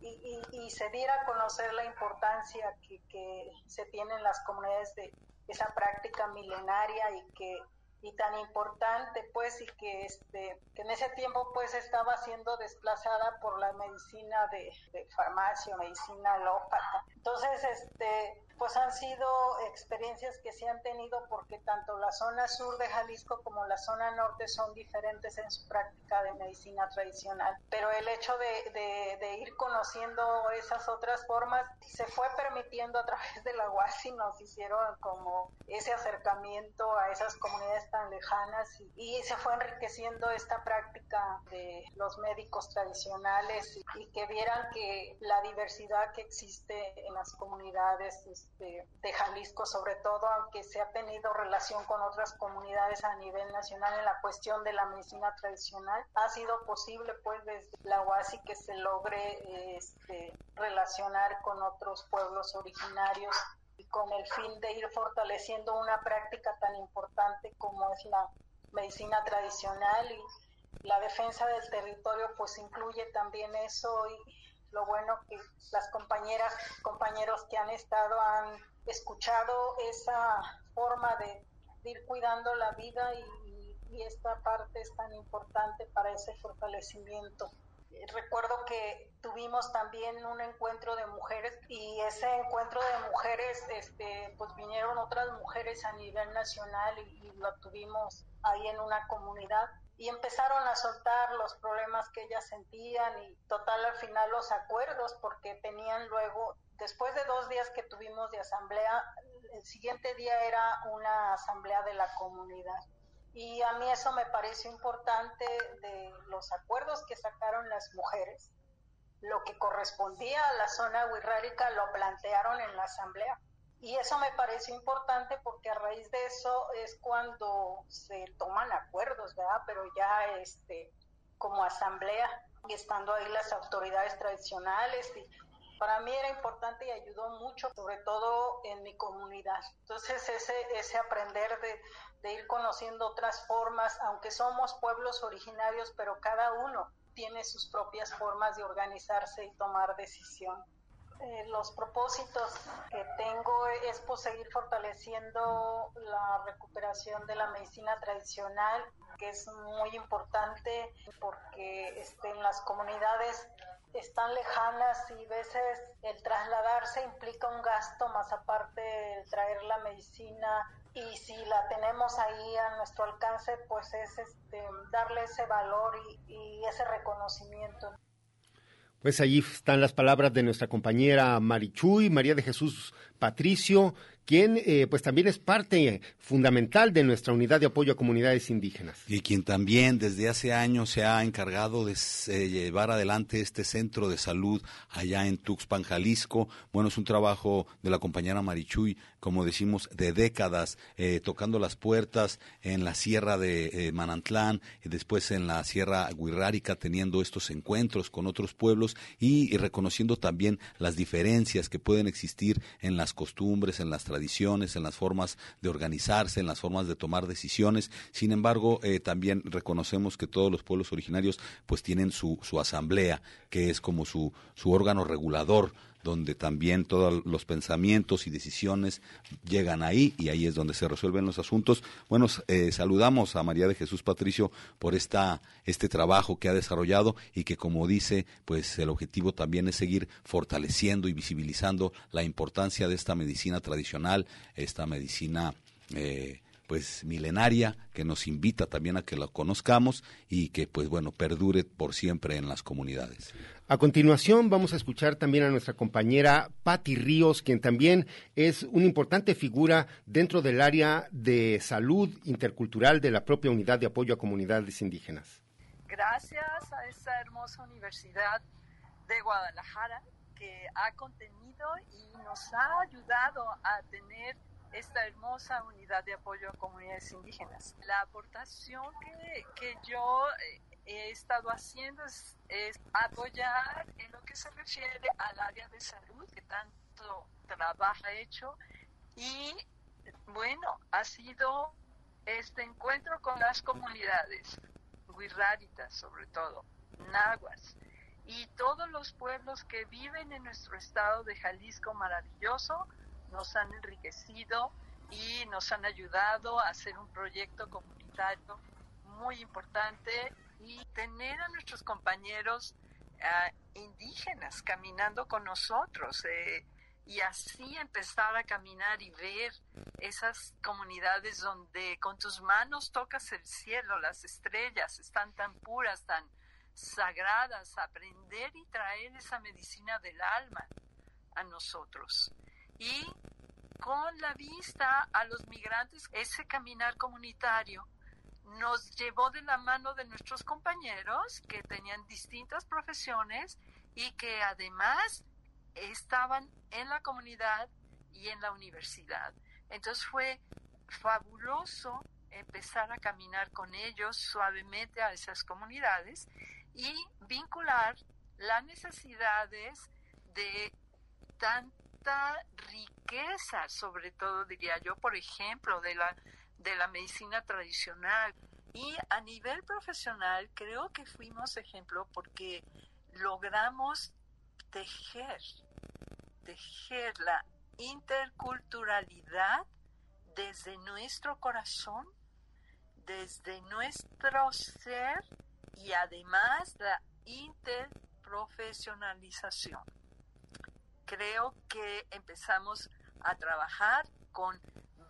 y, se diera a conocer la importancia que, que, se tiene en las comunidades de esa práctica milenaria y que y tan importante pues y que este que en ese tiempo pues estaba siendo desplazada por la medicina de, de farmacia medicina alópata. Entonces este pues han sido experiencias que se han tenido porque tanto la zona sur de Jalisco como la zona norte son diferentes en su práctica de medicina tradicional. Pero el hecho de, de, ir conociendo esas otras formas se fue permitiendo a través de la UASI, nos hicieron como ese acercamiento a esas comunidades tan lejanas y, se fue enriqueciendo esta práctica de los médicos tradicionales y, y que vieran que la diversidad que existe en las comunidades de, Jalisco, sobre todo, aunque se ha tenido relación con otras comunidades a nivel nacional en la cuestión de la medicina tradicional, ha sido posible pues desde la UASI que se logre este, relacionar con otros pueblos originarios y con el fin de ir fortaleciendo una práctica tan importante como es la medicina tradicional y la defensa del territorio pues incluye también eso y lo bueno que las compañeras, compañeros que han estado han escuchado esa forma de, ir cuidando la vida y, esta parte es tan importante para ese fortalecimiento. Recuerdo que tuvimos también un encuentro de mujeres y ese encuentro de mujeres, este, pues vinieron otras mujeres a nivel nacional y lo tuvimos ahí en una comunidad y empezaron a soltar los problemas que ellas sentían y total al final los acuerdos porque tenían luego, después de dos días que tuvimos de asamblea, el siguiente día era una asamblea de la comunidad. Y a mí eso me pareció importante de los acuerdos que sacaron las mujeres. Lo que correspondía a la zona wixárika lo plantearon en la asamblea y eso me pareció importante porque a raíz de eso es cuando se toman acuerdos, ¿verdad? Pero ya este como asamblea y estando ahí las autoridades tradicionales y para mí era importante y ayudó mucho, sobre todo en mi comunidad. Entonces ese, ese aprender de, de ir conociendo otras formas, aunque somos pueblos originarios, pero cada uno tiene sus propias formas de organizarse y tomar decisión. Eh, los propósitos que tengo es pues, seguir fortaleciendo la recuperación de la medicina tradicional, que es muy importante porque este, en las comunidades están lejanas y a veces el trasladarse implica un gasto más aparte de traer la medicina y si la tenemos ahí a nuestro alcance pues es este, darle ese valor y ese reconocimiento. Pues allí están las palabras de nuestra compañera Marichuy, María de Jesús Patricio, quien eh, pues también es parte fundamental de nuestra unidad de apoyo a comunidades indígenas. Y quien también desde hace años se ha encargado de eh, llevar adelante este centro de salud allá en Tuxpan, Jalisco. Bueno, es un trabajo de la compañera Marichuy, como decimos, de décadas, eh, tocando las puertas en la sierra de Manantlán, y después en la sierra Huirrárica, teniendo estos encuentros con otros pueblos y, y reconociendo también las diferencias que pueden existir en las costumbres, en las tradiciones, en las formas de organizarse, en las formas de tomar decisiones. Sin embargo, eh, también reconocemos que todos los pueblos originarios pues tienen su, su asamblea, que es como su, su órgano regulador donde también todos los pensamientos y decisiones llegan ahí y ahí es donde se resuelven los asuntos. Bueno, eh, saludamos a María de Jesús Patricio por esta, este trabajo que ha desarrollado y que como dice, pues el objetivo también es seguir fortaleciendo y visibilizando la importancia de esta medicina tradicional, esta medicina eh, pues milenaria que nos invita también a que la conozcamos y que pues bueno perdure por siempre en las comunidades. A continuación vamos a escuchar también a nuestra compañera Patti Ríos, quien también es una importante figura dentro del área de salud intercultural de la propia unidad de apoyo a comunidades indígenas. Gracias a esta hermosa universidad de Guadalajara que ha contenido y nos ha ayudado a tener esta hermosa unidad de apoyo a comunidades indígenas. La aportación que, que yo eh, he estado haciendo es, apoyar en lo que se refiere al área de salud que tanto trabajo ha hecho. Y bueno, ha sido este encuentro con las comunidades, guirráritas sobre todo, nahuas, y todos los pueblos que viven en nuestro estado de Jalisco maravilloso, nos han enriquecido y nos han ayudado a hacer un proyecto comunitario muy importante y tener a nuestros compañeros ah, indígenas caminando con nosotros eh, y así empezar a caminar y ver esas comunidades donde con tus manos tocas el cielo, las estrellas están tan puras, tan sagradas, aprender y traer esa medicina del alma a nosotros. Y con la vista a los migrantes, ese caminar comunitario nos llevó de la mano de nuestros compañeros que tenían distintas profesiones y que además estaban en la comunidad y en la universidad. Entonces fue fabuloso empezar a caminar con ellos suavemente a esas comunidades y vincular las necesidades de tanto riqueza, sobre todo diría yo, por ejemplo, de la, de la medicina tradicional. Y a nivel profesional creo que fuimos ejemplo porque logramos tejer, tejer la interculturalidad desde nuestro corazón, desde nuestro ser y además la interprofesionalización creo que empezamos a trabajar con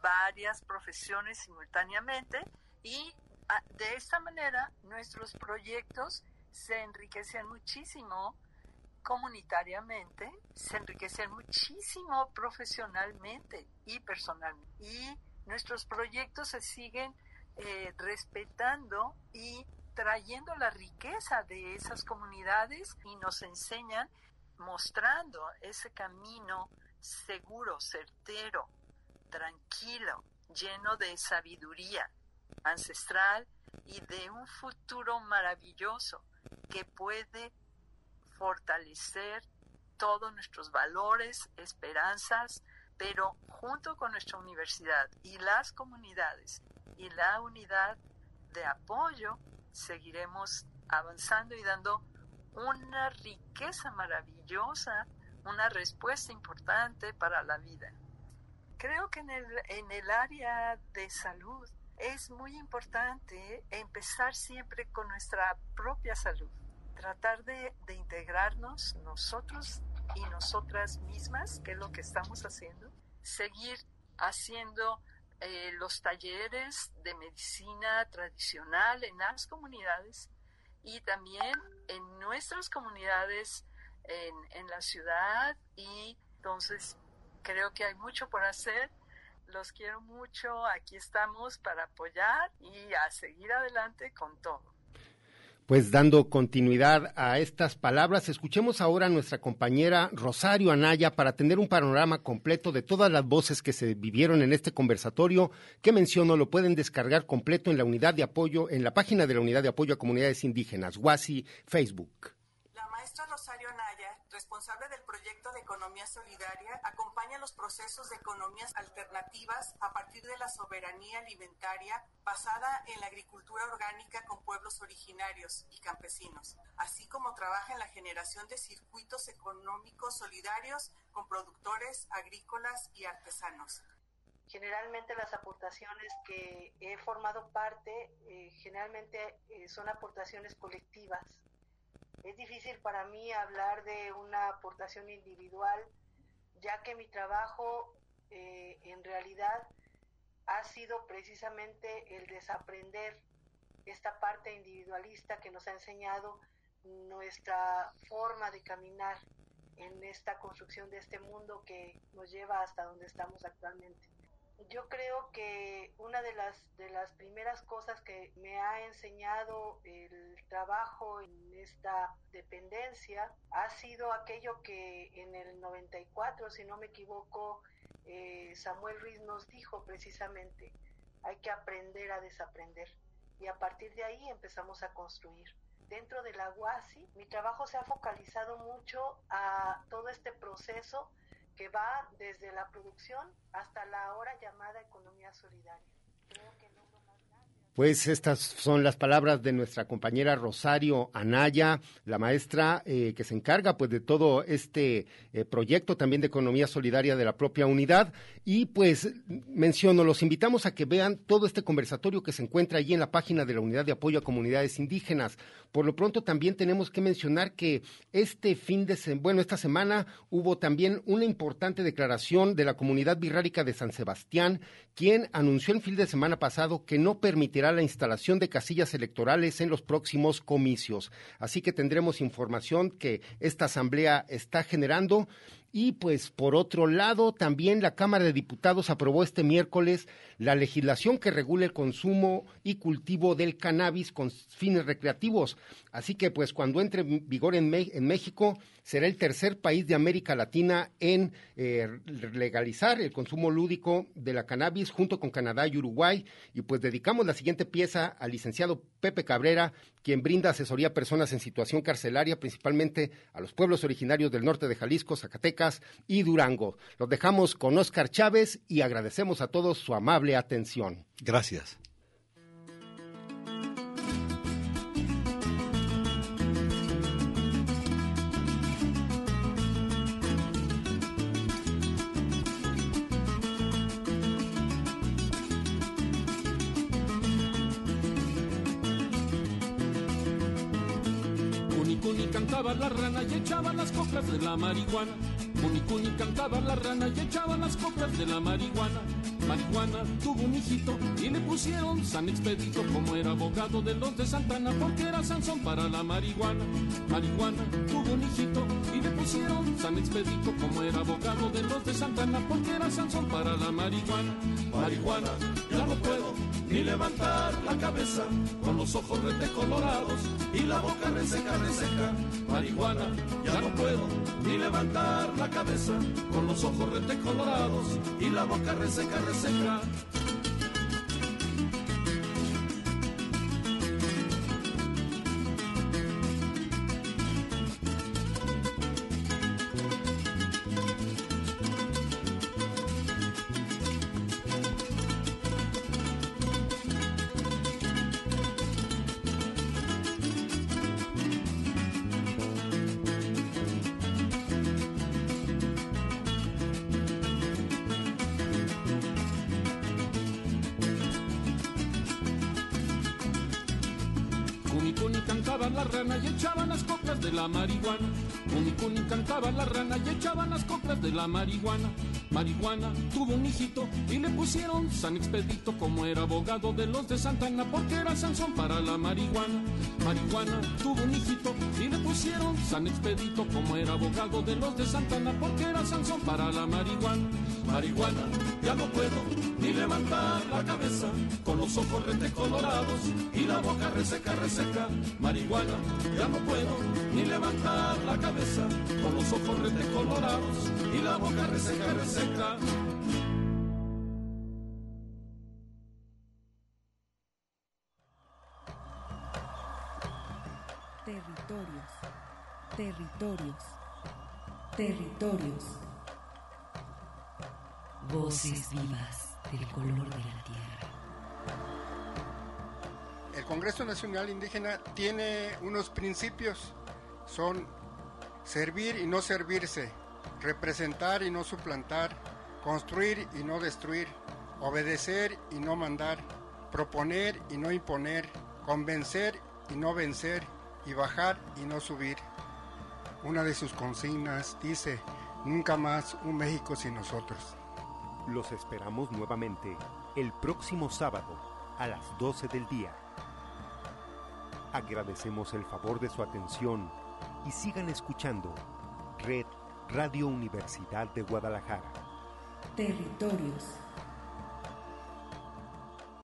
varias profesiones simultáneamente y ah, de esta manera nuestros proyectos se enriquecen muchísimo comunitariamente, se enriquecen muchísimo profesionalmente y personalmente. Y nuestros proyectos se siguen eh, respetando y trayendo la riqueza de esas comunidades y nos enseñan mostrando ese camino seguro, certero, tranquilo, lleno de sabiduría ancestral y de un futuro maravilloso que puede fortalecer todos nuestros valores, esperanzas, pero junto con nuestra universidad y las comunidades y la unidad de apoyo, seguiremos avanzando y dando una riqueza maravillosa, una respuesta importante para la vida. Creo que en el, en el área de salud es muy importante empezar siempre con nuestra propia salud, tratar de, de integrarnos nosotros y nosotras mismas, que es lo que estamos haciendo, seguir haciendo eh, los talleres de medicina tradicional en las comunidades y también en nuestras comunidades en, en la ciudad y entonces creo que hay mucho por hacer. Los quiero mucho, aquí estamos para apoyar y a seguir adelante con todo. Pues dando continuidad a estas palabras, escuchemos ahora a nuestra compañera Rosario Anaya para tener un panorama completo de todas las voces que se vivieron en este conversatorio que menciono lo pueden descargar completo en la unidad de apoyo, en la página de la unidad de apoyo a comunidades indígenas, WASI, Facebook. La maestra Rosario Anaya, responsable del proyecto de economía solidaria, acompaña los procesos de economías alternativas a partir de la soberanía alimentaria basada en la agricultura orgánica con pueblos originarios y campesinos, así como trabaja en la generación de circuitos económicos solidarios con productores agrícolas y artesanos. Generalmente las aportaciones que he formado parte, eh, generalmente eh, son aportaciones colectivas. Es difícil para mí hablar de una aportación individual, ya que mi trabajo eh, en realidad ha sido precisamente el desaprender esta parte individualista que nos ha enseñado nuestra forma de caminar en esta construcción de este mundo que nos lleva hasta donde estamos actualmente. Yo creo que una de las, de las primeras cosas que me ha enseñado el trabajo en esta dependencia ha sido aquello que en el 94, si no me equivoco, eh, Samuel Ruiz nos dijo precisamente, hay que aprender a desaprender. Y a partir de ahí empezamos a construir. Dentro de la UASI, mi trabajo se ha focalizado mucho a todo este proceso que va desde la producción hasta la ahora llamada economía solidaria. Pues estas son las palabras de nuestra compañera Rosario Anaya, la maestra eh, que se encarga pues de todo este eh, proyecto también de economía solidaria de la propia unidad. Y pues menciono, los invitamos a que vean todo este conversatorio que se encuentra allí en la página de la unidad de apoyo a comunidades indígenas. Por lo pronto también tenemos que mencionar que este fin de semana, bueno, esta semana hubo también una importante declaración de la comunidad birrárica de San Sebastián, quien anunció el fin de semana pasado que no permitirá la instalación de casillas electorales en los próximos comicios. Así que tendremos información que esta asamblea está generando. Y pues por otro lado, también la Cámara de Diputados aprobó este miércoles la legislación que regula el consumo y cultivo del cannabis con fines recreativos. Así que pues cuando entre en vigor en, México, será el tercer país de América Latina en eh, legalizar el consumo lúdico de la cannabis junto con Canadá y Uruguay. Y pues dedicamos la siguiente pieza al licenciado Pepe Cabrera, quien brinda asesoría a personas en situación carcelaria, principalmente a los pueblos originarios del norte de Jalisco, Zacatecas y Durango. Los dejamos con Oscar Chávez y agradecemos a todos su amable atención. Gracias. La rana y echaba las coplas de la marihuana. Cuni Cuni cantaba la rana y echaba las coplas de la marihuana. Marihuana tuvo un hijito y le pusieron San Expedito como era abogado de los de Santana porque era Sansón para la marihuana. Marihuana tuvo un hijito y le pusieron San Expedito como era abogado de los de Santana porque era Sansón para la marihuana. Marihuana, ya no puedo ni levantar la cabeza con los ojos rete colorados y la boca reseca, reseca. Marihuana, ya no puedo ni levantar la cabeza con los ojos rete colorados y la boca reseca, reseca. Rana y echaban las coplas de la marihuana. Cunicuni cantaba la rana y echaban las coplas de la marihuana. Marihuana tuvo un hijito y le pusieron San Expedito como era abogado de los de Santana porque era Sansón para la marihuana. Marihuana tuvo un hijito y le pusieron San Expedito como era abogado de los de Santana porque era Sansón para la marihuana. Marihuana, ya no puedo ni levantar la cabeza con los ojos rete colorados y la boca reseca, reseca. Marihuana, ya no puedo ni levantar la cabeza con los ojos rete colorados y la boca reseca, reseca. Territorios, territorios, territorios. Voces vivas del color de la tierra. El Congreso Nacional Indígena tiene unos principios, son servir y no servirse, representar y no suplantar, construir y no destruir, obedecer y no mandar, proponer y no imponer, convencer y no vencer, y bajar y no subir. Una de sus consignas dice, nunca más un México sin nosotros. Los esperamos nuevamente el próximo sábado a las 12 del día. Agradecemos el favor de su atención y sigan escuchando Red Radio Universidad de Guadalajara. Territorios,